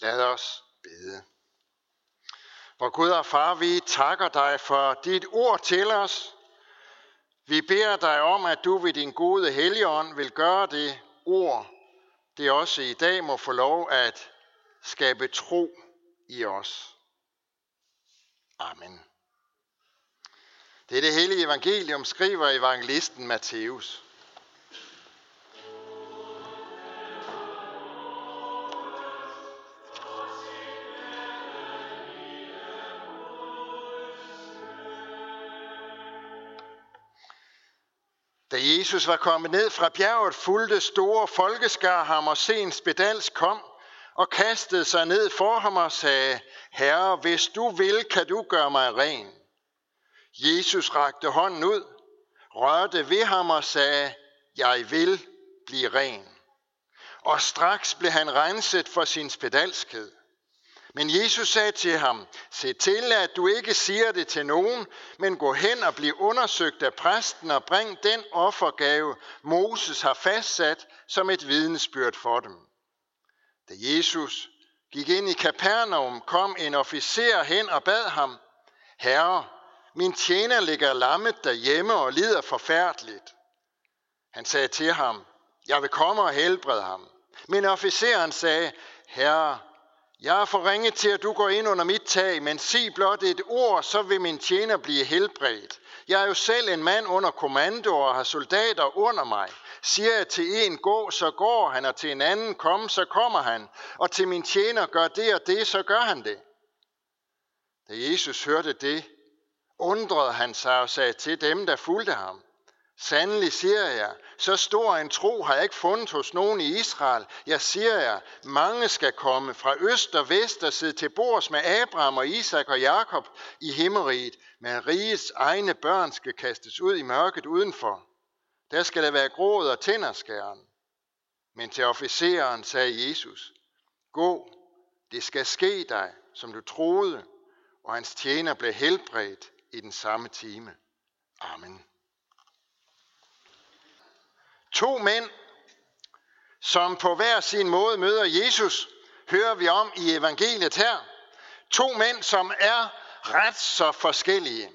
Lad os bede. Hvor Gud og Far, vi takker dig for dit ord til os. Vi beder dig om, at du ved din gode helligånd vil gøre det ord, det også i dag må få lov at skabe tro i os. Amen. Det er det hellige evangelium, skriver evangelisten Matthæus. Da Jesus var kommet ned fra bjerget, fulgte store folkeskar ham, og sen spedals kom og kastede sig ned for ham og sagde, Herre, hvis du vil, kan du gøre mig ren. Jesus rakte hånden ud, rørte ved ham og sagde, Jeg vil blive ren. Og straks blev han renset for sin spedalskhed. Men Jesus sagde til ham, se til, at du ikke siger det til nogen, men gå hen og bliv undersøgt af præsten og bring den offergave, Moses har fastsat som et vidnesbyrd for dem. Da Jesus gik ind i Kapernaum, kom en officer hen og bad ham, Herre, min tjener ligger lammet derhjemme og lider forfærdeligt. Han sagde til ham, jeg vil komme og helbrede ham. Men officeren sagde, Herre, jeg er for ringe til, at du går ind under mit tag, men sig blot et ord, så vil min tjener blive helbredt. Jeg er jo selv en mand under kommando og har soldater under mig. Siger jeg til en gå, så går han, og til en anden kom, så kommer han. Og til min tjener gør det og det, så gør han det. Da Jesus hørte det, undrede han sig og sagde til dem, der fulgte ham, Sandelig siger jeg, så stor en tro har jeg ikke fundet hos nogen i Israel. Jeg siger jer, mange skal komme fra øst og vest og sidde til bords med Abraham og Isak og Jakob i himmeriget, men rigets egne børn skal kastes ud i mørket udenfor. Der skal der være gråd og tænderskæren. Men til officeren sagde Jesus, gå, det skal ske dig, som du troede, og hans tjener blev helbredt i den samme time. Amen. To mænd, som på hver sin måde møder Jesus, hører vi om i evangeliet her. To mænd, som er ret så forskellige.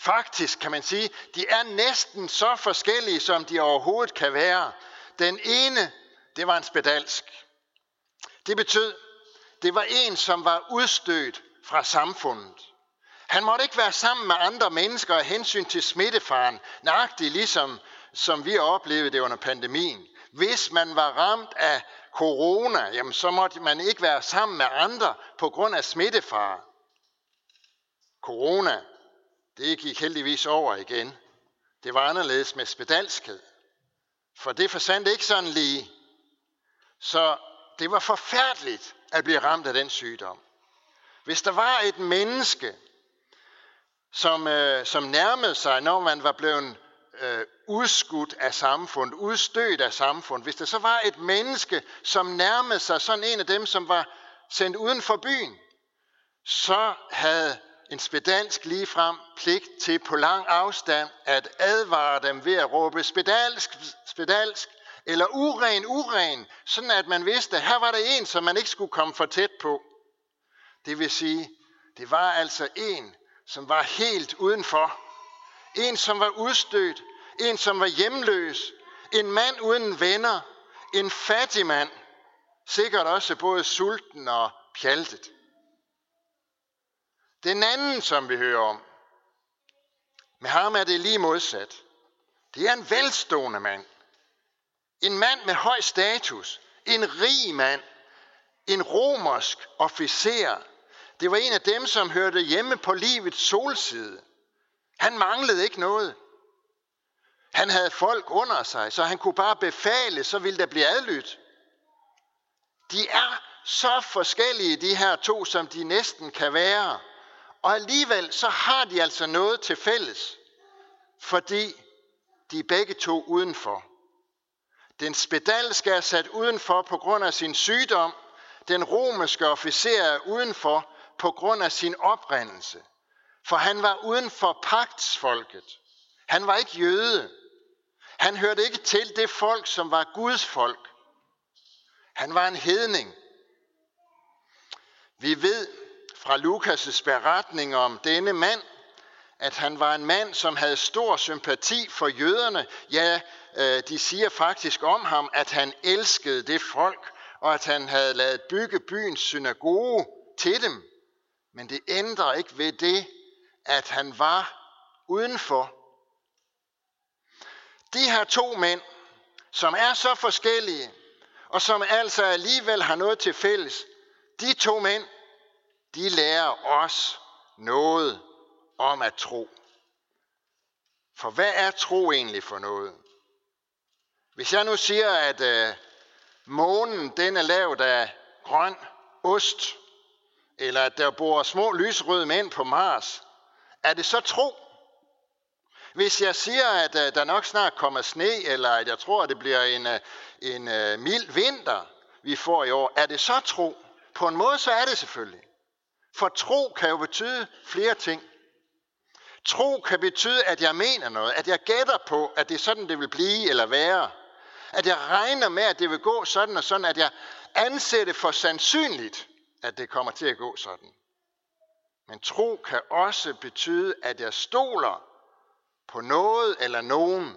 Faktisk kan man sige, de er næsten så forskellige, som de overhovedet kan være. Den ene, det var en spedalsk. Det betød, det var en, som var udstødt fra samfundet. Han måtte ikke være sammen med andre mennesker af hensyn til smittefaren, nøjagtigt ligesom som vi oplevede det under pandemien. Hvis man var ramt af corona, jamen så måtte man ikke være sammen med andre på grund af smittefare. Corona, det gik heldigvis over igen. Det var anderledes med spedalskhed. For det forsvandt ikke sådan lige. Så det var forfærdeligt at blive ramt af den sygdom. Hvis der var et menneske, som, øh, som nærmede sig, når man var blevet øh, udskudt af samfundet, udstødt af samfundet, hvis der så var et menneske, som nærmede sig sådan en af dem, som var sendt uden for byen, så havde en spedansk ligefrem pligt til på lang afstand at advare dem ved at råbe spedalsk, spedalsk, eller uren, uren, sådan at man vidste, at her var der en, som man ikke skulle komme for tæt på. Det vil sige, det var altså en, som var helt udenfor. En, som var udstødt. En, som var hjemløs. En mand uden venner. En fattig mand. Sikkert også både sulten og pjaltet. Den anden, som vi hører om, med ham er det lige modsat. Det er en velstående mand. En mand med høj status. En rig mand. En romersk officer. Det var en af dem, som hørte hjemme på livets solside. Han manglede ikke noget. Han havde folk under sig, så han kunne bare befale, så ville der blive adlydt. De er så forskellige, de her to, som de næsten kan være. Og alligevel så har de altså noget til fælles, fordi de er begge to udenfor. Den spedalske er sat udenfor på grund af sin sygdom. Den romerske officer er udenfor på grund af sin oprindelse. For han var uden for pagtsfolket. Han var ikke jøde. Han hørte ikke til det folk, som var Guds folk. Han var en hedning. Vi ved fra Lukas' beretning om denne mand, at han var en mand, som havde stor sympati for jøderne. Ja, øh, de siger faktisk om ham, at han elskede det folk, og at han havde lavet bygge byens synagoge til dem. Men det ændrer ikke ved det, at han var udenfor. De her to mænd, som er så forskellige, og som altså alligevel har noget til fælles, de to mænd, de lærer os noget om at tro. For hvad er tro egentlig for noget? Hvis jeg nu siger, at øh, månen den er lavet af grøn ost, eller at der bor små lysrøde mænd på Mars, er det så tro? Hvis jeg siger, at uh, der nok snart kommer sne, eller at jeg tror, at det bliver en, øh, en øh, mild vinter, vi får i år, er det så tro? På en måde så er det selvfølgelig. For tro kan jo betyde flere ting. Tro kan betyde, at jeg mener noget, at jeg gætter på, at det er sådan, det vil blive eller være. At jeg regner med, at det vil gå sådan og sådan, at jeg anser det for sandsynligt, at det kommer til at gå sådan. Men tro kan også betyde, at jeg stoler på noget eller nogen.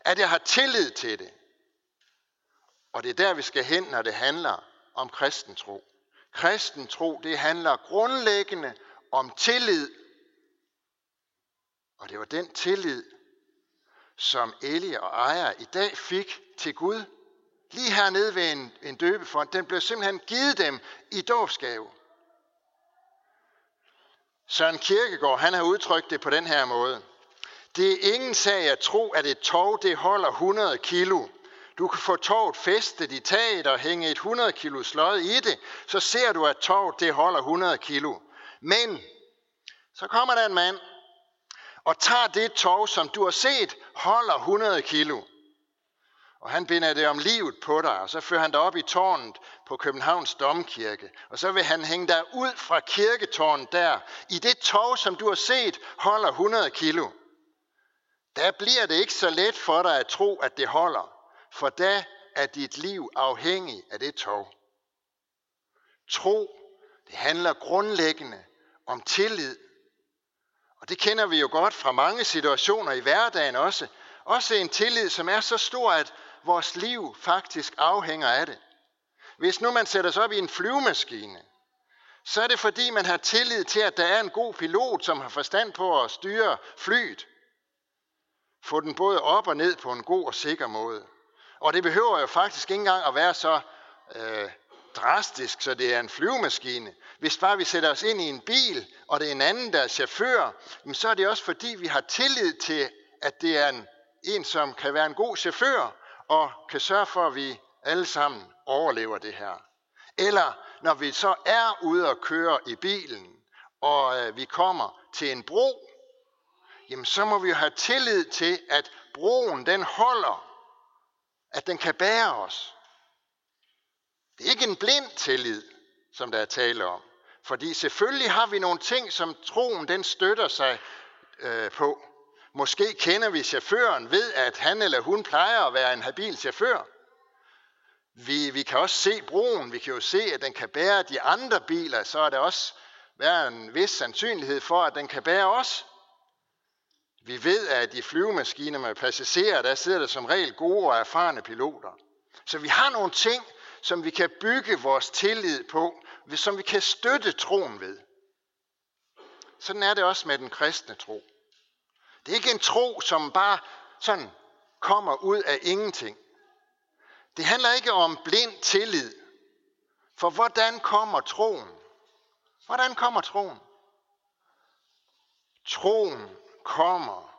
At jeg har tillid til det. Og det er der, vi skal hen, når det handler om kristen tro. Kristen tro, det handler grundlæggende om tillid. Og det var den tillid, som Elie og Ejer i dag fik til Gud. Lige hernede ved en, en døbefond, den blev simpelthen givet dem i dåbsgave. Søren Kirkegaard, han har udtrykt det på den her måde. Det er ingen sag at tro, at et tog det holder 100 kilo. Du kan få toget festet i taget og hænge et 100 kilo sløj i det, så ser du, at toget det holder 100 kilo. Men så kommer der en mand og tager det tog, som du har set, holder 100 kilo. Og han binder det om livet på dig, og så fører han dig op i tårnet på Københavns Domkirke. Og så vil han hænge dig ud fra kirketårnet der, i det tog, som du har set, holder 100 kilo der bliver det ikke så let for dig at tro, at det holder, for da er dit liv afhængig af det tog. Tro, det handler grundlæggende om tillid. Og det kender vi jo godt fra mange situationer i hverdagen også. Også en tillid, som er så stor, at vores liv faktisk afhænger af det. Hvis nu man sætter sig op i en flyvemaskine, så er det fordi, man har tillid til, at der er en god pilot, som har forstand på at styre flyet. Få den både op og ned på en god og sikker måde. Og det behøver jo faktisk ikke engang at være så øh, drastisk, så det er en flyvemaskine. Hvis bare vi sætter os ind i en bil, og det er en anden, der er chauffør, så er det også fordi, vi har tillid til, at det er en, en, som kan være en god chauffør, og kan sørge for, at vi alle sammen overlever det her. Eller når vi så er ude og køre i bilen, og øh, vi kommer til en bro, jamen så må vi jo have tillid til, at broen den holder, at den kan bære os. Det er ikke en blind tillid, som der er tale om. Fordi selvfølgelig har vi nogle ting, som troen den støtter sig øh, på. Måske kender vi chaufføren ved, at han eller hun plejer at være en habil chauffør. Vi, vi kan også se broen, vi kan jo se, at den kan bære de andre biler, så er der også være en vis sandsynlighed for, at den kan bære os. Vi ved, at i flyvemaskiner med passagerer, der sidder der som regel gode og erfarne piloter. Så vi har nogle ting, som vi kan bygge vores tillid på, som vi kan støtte troen ved. Sådan er det også med den kristne tro. Det er ikke en tro, som bare sådan kommer ud af ingenting. Det handler ikke om blind tillid. For hvordan kommer troen? Hvordan kommer troen? Troen kommer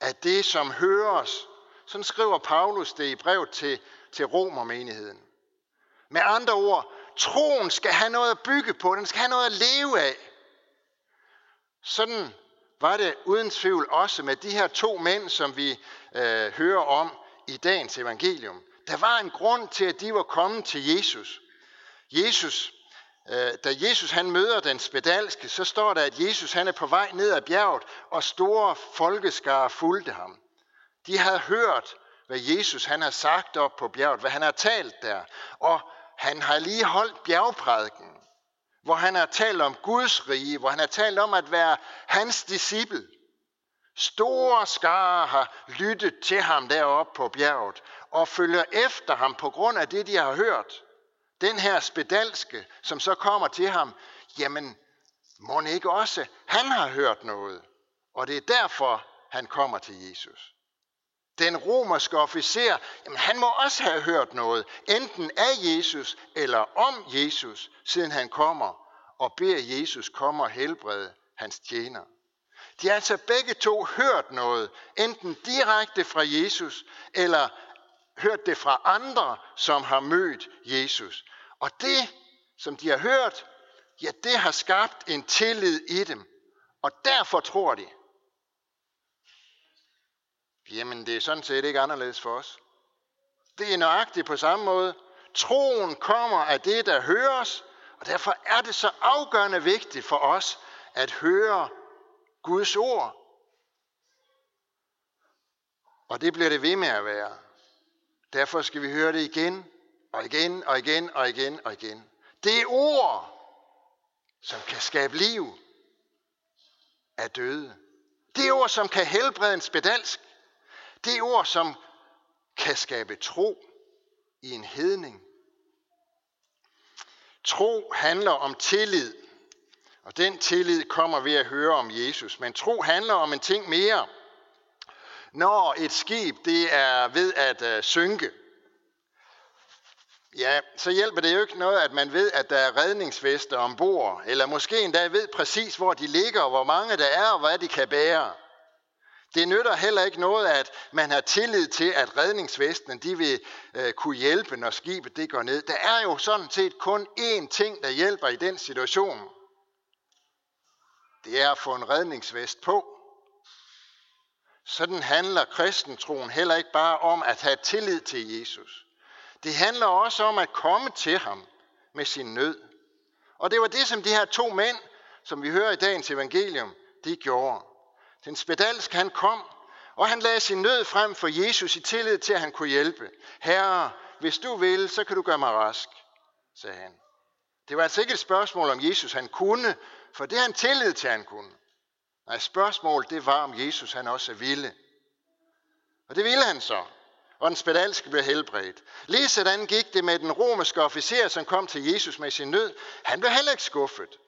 af det, som høres. Sådan skriver Paulus det i brev til, til Romermenigheden. Med andre ord, troen skal have noget at bygge på, den skal have noget at leve af. Sådan var det uden tvivl også med de her to mænd, som vi øh, hører om i dagens evangelium. Der var en grund til, at de var kommet til Jesus. Jesus Øh, da Jesus han møder den spedalske, så står der, at Jesus han er på vej ned ad bjerget, og store folkeskare fulgte ham. De havde hørt, hvad Jesus han har sagt op på bjerget, hvad han har talt der, og han har lige holdt bjergprædiken hvor han har talt om Guds rige, hvor han har talt om at være hans disciple. Store skarer har lyttet til ham deroppe på bjerget og følger efter ham på grund af det, de har hørt. Den her spedalske, som så kommer til ham, jamen, må ikke også, han har hørt noget. Og det er derfor, han kommer til Jesus. Den romerske officer, jamen han må også have hørt noget, enten af Jesus eller om Jesus, siden han kommer og beder Jesus komme og helbrede hans tjener. De har altså begge to hørt noget, enten direkte fra Jesus, eller hørt det fra andre, som har mødt Jesus. Og det, som de har hørt, ja, det har skabt en tillid i dem. Og derfor tror de. Jamen, det er sådan set ikke anderledes for os. Det er nøjagtigt på samme måde. Troen kommer af det, der høres, og derfor er det så afgørende vigtigt for os at høre Guds ord. Og det bliver det ved med at være. Derfor skal vi høre det igen og igen og igen og igen og igen. Det er ord, som kan skabe liv af døde. Det er ord, som kan helbrede en spedalsk. Det ord, som kan skabe tro i en hedning. Tro handler om tillid, og den tillid kommer ved at høre om Jesus. Men tro handler om en ting mere. Når et skib det er ved at uh, synke, ja, så hjælper det jo ikke noget, at man ved, at der er redningsveste ombord, eller måske endda ved præcis, hvor de ligger, og hvor mange der er, og hvad de kan bære. Det nytter heller ikke noget, at man har tillid til, at redningsvestene de vil øh, kunne hjælpe, når skibet det går ned. Der er jo sådan set kun én ting, der hjælper i den situation. Det er at få en redningsvest på. Sådan handler kristentroen heller ikke bare om at have tillid til Jesus. Det handler også om at komme til ham med sin nød. Og det var det, som de her to mænd, som vi hører i dagens evangelium, de gjorde. Den spedalsk, han kom, og han lagde sin nød frem for Jesus i tillid til, at han kunne hjælpe. Herre, hvis du vil, så kan du gøre mig rask, sagde han. Det var altså ikke et spørgsmål, om Jesus han kunne, for det han tillid til, han kunne. Nej, spørgsmålet det var, om Jesus han også ville. Og det ville han så. Og den spedalske blev helbredt. Lige sådan gik det med den romerske officer, som kom til Jesus med sin nød. Han blev heller ikke skuffet.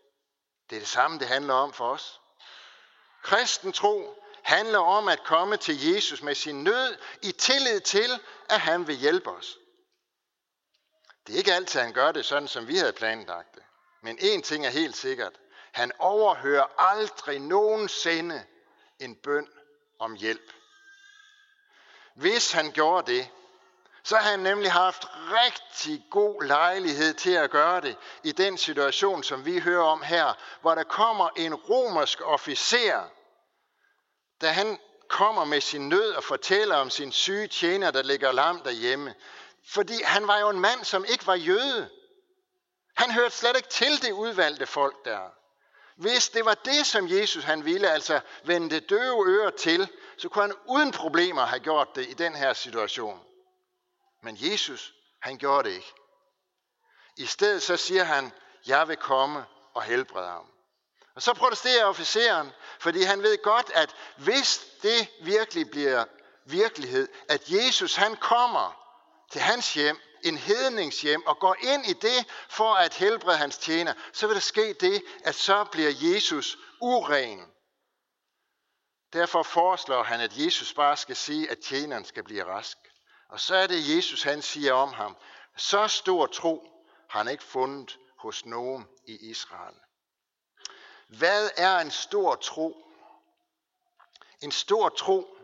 Det er det samme, det handler om for os. Kristen tro handler om at komme til Jesus med sin nød i tillid til, at han vil hjælpe os. Det er ikke altid, han gør det sådan, som vi havde planlagt det. Men én ting er helt sikkert. Han overhører aldrig nogensinde en bøn om hjælp. Hvis han gjorde det, så har han nemlig haft rigtig god lejlighed til at gøre det i den situation, som vi hører om her, hvor der kommer en romersk officer, da han kommer med sin nød og fortæller om sin syge tjener, der ligger lam derhjemme. Fordi han var jo en mand, som ikke var jøde. Han hørte slet ikke til det udvalgte folk der. Hvis det var det, som Jesus han ville, altså vende det døve øre til, så kunne han uden problemer have gjort det i den her situation. Men Jesus, han gjorde det ikke. I stedet så siger han, jeg vil komme og helbrede ham. Og så protesterer officeren, fordi han ved godt, at hvis det virkelig bliver virkelighed, at Jesus han kommer til hans hjem, en hedningshjem og går ind i det for at helbrede hans tjener, så vil der ske det, at så bliver Jesus uren. Derfor foreslår han, at Jesus bare skal sige, at tjeneren skal blive rask. Og så er det Jesus, han siger om ham, så stor tro har han ikke fundet hos nogen i Israel. Hvad er en stor tro? En stor tro,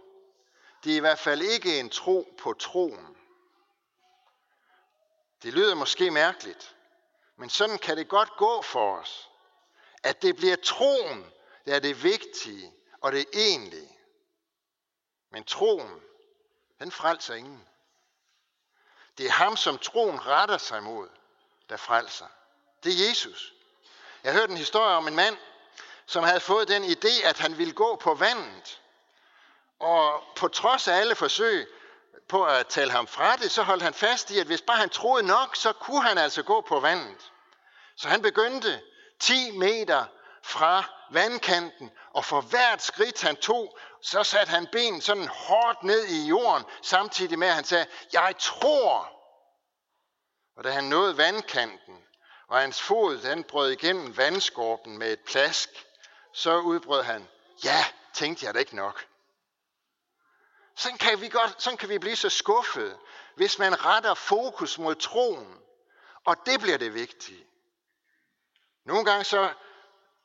det er i hvert fald ikke en tro på troen. Det lyder måske mærkeligt, men sådan kan det godt gå for os. At det bliver troen, der er det vigtige og det egentlige. Men troen, den frelser ingen. Det er ham, som troen retter sig mod, der frelser. Det er Jesus. Jeg hørte en historie om en mand, som havde fået den idé, at han ville gå på vandet. Og på trods af alle forsøg, på at tale ham fra det, så holdt han fast i, at hvis bare han troede nok, så kunne han altså gå på vandet. Så han begyndte 10 meter fra vandkanten, og for hvert skridt han tog, så satte han ben sådan hårdt ned i jorden, samtidig med at han sagde, jeg tror. Og da han nåede vandkanten, og hans fod den brød igennem vandskorpen med et plask, så udbrød han, ja, tænkte jeg da ikke nok. Sådan kan, vi godt, sådan kan vi blive så skuffede, hvis man retter fokus mod troen. Og det bliver det vigtige. Nogle gange så,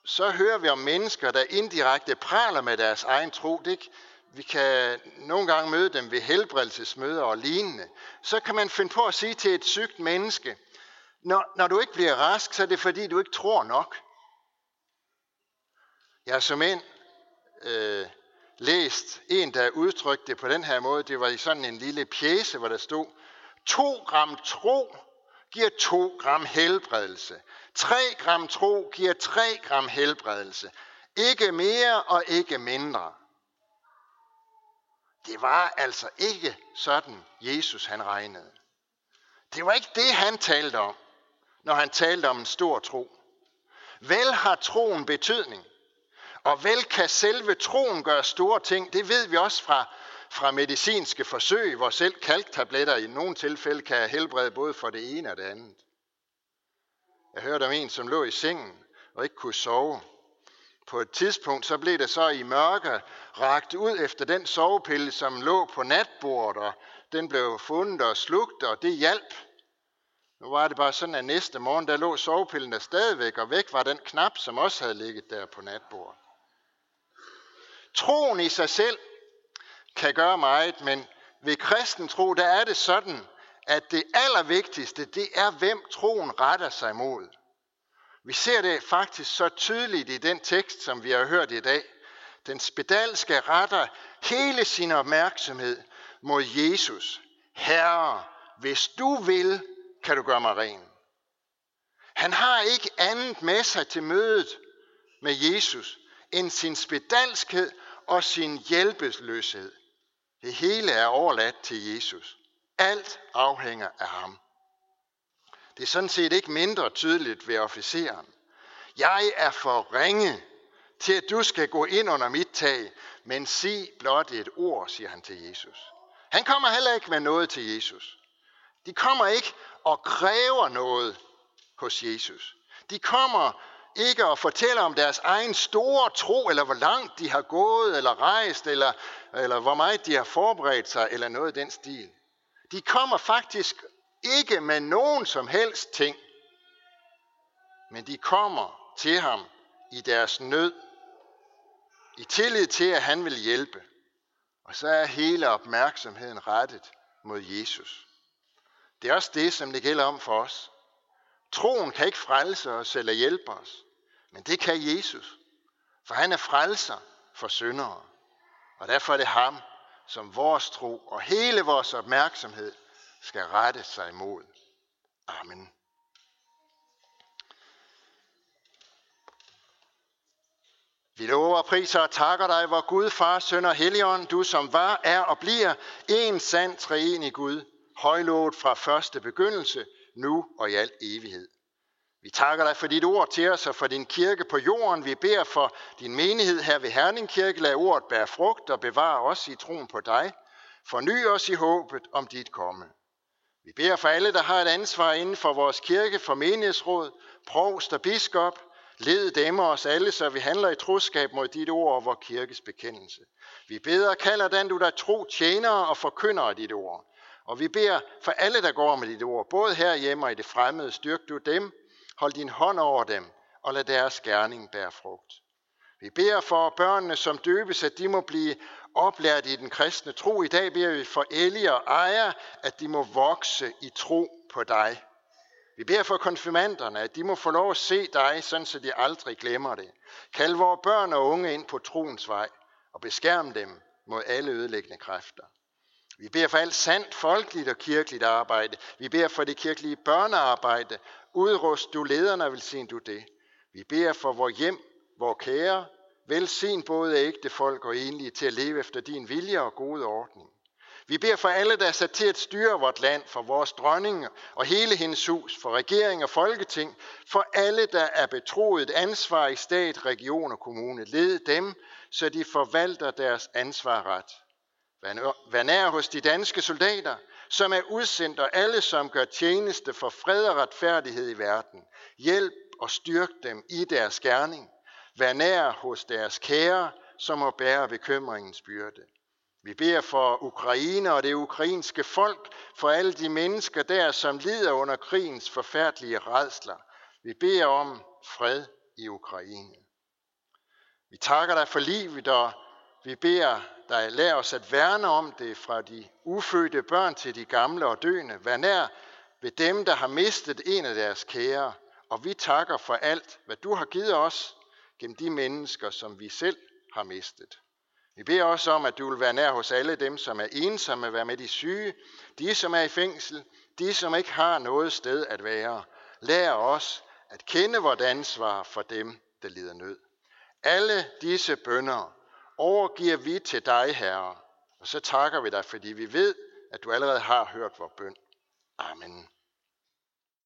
så hører vi om mennesker, der indirekte praler med deres egen tro. Det, vi kan nogle gange møde dem ved helbredelsesmøder og lignende. Så kan man finde på at sige til et sygt menneske, når, når du ikke bliver rask, så er det fordi, du ikke tror nok. Jeg har som en øh, læst en, der udtrykte det på den her måde. Det var i sådan en lille pjæse, hvor der stod, 2 gram tro giver 2 gram helbredelse. 3 gram tro giver 3 gram helbredelse. Ikke mere og ikke mindre. Det var altså ikke sådan, Jesus han regnede. Det var ikke det, han talte om, når han talte om en stor tro. Vel har troen betydning. Og vel kan selve troen gøre store ting. Det ved vi også fra, fra medicinske forsøg, hvor selv kalktabletter i nogle tilfælde kan helbrede både for det ene og det andet. Jeg hørte om en, som lå i sengen og ikke kunne sove. På et tidspunkt så blev det så i mørke ragt ud efter den sovepille, som lå på natbordet, og den blev fundet og slugt, og det hjalp. Nu var det bare sådan, at næste morgen, der lå sovepillen der stadigvæk, og væk var den knap, som også havde ligget der på natbordet. Troen i sig selv kan gøre meget, men ved kristen tro, der er det sådan, at det allervigtigste, det er, hvem troen retter sig mod. Vi ser det faktisk så tydeligt i den tekst, som vi har hørt i dag. Den spedalske retter hele sin opmærksomhed mod Jesus. Herre, hvis du vil, kan du gøre mig ren. Han har ikke andet med sig til mødet med Jesus, end sin spedalskhed og sin hjælpeløshed. Det hele er overladt til Jesus. Alt afhænger af ham. Det er sådan set ikke mindre tydeligt ved officeren. Jeg er for ringe til, at du skal gå ind under mit tag, men sig blot et ord, siger han til Jesus. Han kommer heller ikke med noget til Jesus. De kommer ikke og kræver noget hos Jesus. De kommer ikke at fortælle om deres egen store tro, eller hvor langt de har gået, eller rejst, eller, eller hvor meget de har forberedt sig, eller noget i den stil. De kommer faktisk ikke med nogen som helst ting, men de kommer til ham i deres nød, i tillid til, at han vil hjælpe. Og så er hele opmærksomheden rettet mod Jesus. Det er også det, som det gælder om for os. Troen kan ikke frelse os eller hjælpe os. Men det kan Jesus, for han er frelser for syndere. Og derfor er det ham, som vores tro og hele vores opmærksomhed skal rette sig imod. Amen. Vi lover, priser og takker dig, hvor Gud, Far, Søn og Helligånd, du som var, er og bliver en sand treenig Gud, højlovet fra første begyndelse, nu og i al evighed. Vi takker dig for dit ord til os og for din kirke på jorden. Vi beder for din menighed her ved Herning Kirke. Lad ordet bære frugt og bevare os i troen på dig. Forny os i håbet om dit komme. Vi beder for alle, der har et ansvar inden for vores kirke, for menighedsråd, provst og biskop. Led dem og os alle, så vi handler i troskab mod dit ord og vores kirkes bekendelse. Vi beder og kalder den, du der tro tjenere og forkynder af dit ord. Og vi beder for alle, der går med dit ord, både her hjemme og i det fremmede, styrk du dem, Hold din hånd over dem, og lad deres gerning bære frugt. Vi beder for børnene, som døbes, at de må blive oplært i den kristne tro. I dag beder vi for Elie og Ejer, at de må vokse i tro på dig. Vi beder for konfirmanderne, at de må få lov at se dig, sådan så de aldrig glemmer det. Kald vores børn og unge ind på troens vej, og beskærm dem mod alle ødelæggende kræfter. Vi beder for alt sandt folkeligt og kirkeligt arbejde. Vi beder for det kirkelige børnearbejde Udrust du lederne og velsign du det. Vi beder for vor hjem, vor kære, velsign både ægte folk og enlige til at leve efter din vilje og gode ordning. Vi beder for alle, der er sat til at styre vort land, for vores dronning og hele hendes hus, for regering og folketing, for alle, der er betroet ansvar i stat, region og kommune. Led dem, så de forvalter deres ansvar ret. Vær nær hos de danske soldater, som er udsendt, og alle, som gør tjeneste for fred og retfærdighed i verden. Hjælp og styrk dem i deres gerning. Vær nær hos deres kære, som må bære bekymringens byrde. Vi beder for Ukraine og det ukrainske folk, for alle de mennesker der, som lider under krigens forfærdelige redsler. Vi beder om fred i Ukraine. Vi takker dig for livet, og vi beder dig, lad os at værne om det fra de ufødte børn til de gamle og døende. Vær nær ved dem, der har mistet en af deres kære, og vi takker for alt, hvad du har givet os gennem de mennesker, som vi selv har mistet. Vi beder også om, at du vil være nær hos alle dem, som er ensomme, være med de syge, de som er i fængsel, de som ikke har noget sted at være. Lær os at kende vort ansvar for dem, der lider nød. Alle disse bønder overgiver vi til dig, Herre, og så takker vi dig, fordi vi ved, at du allerede har hørt vores bøn. Amen.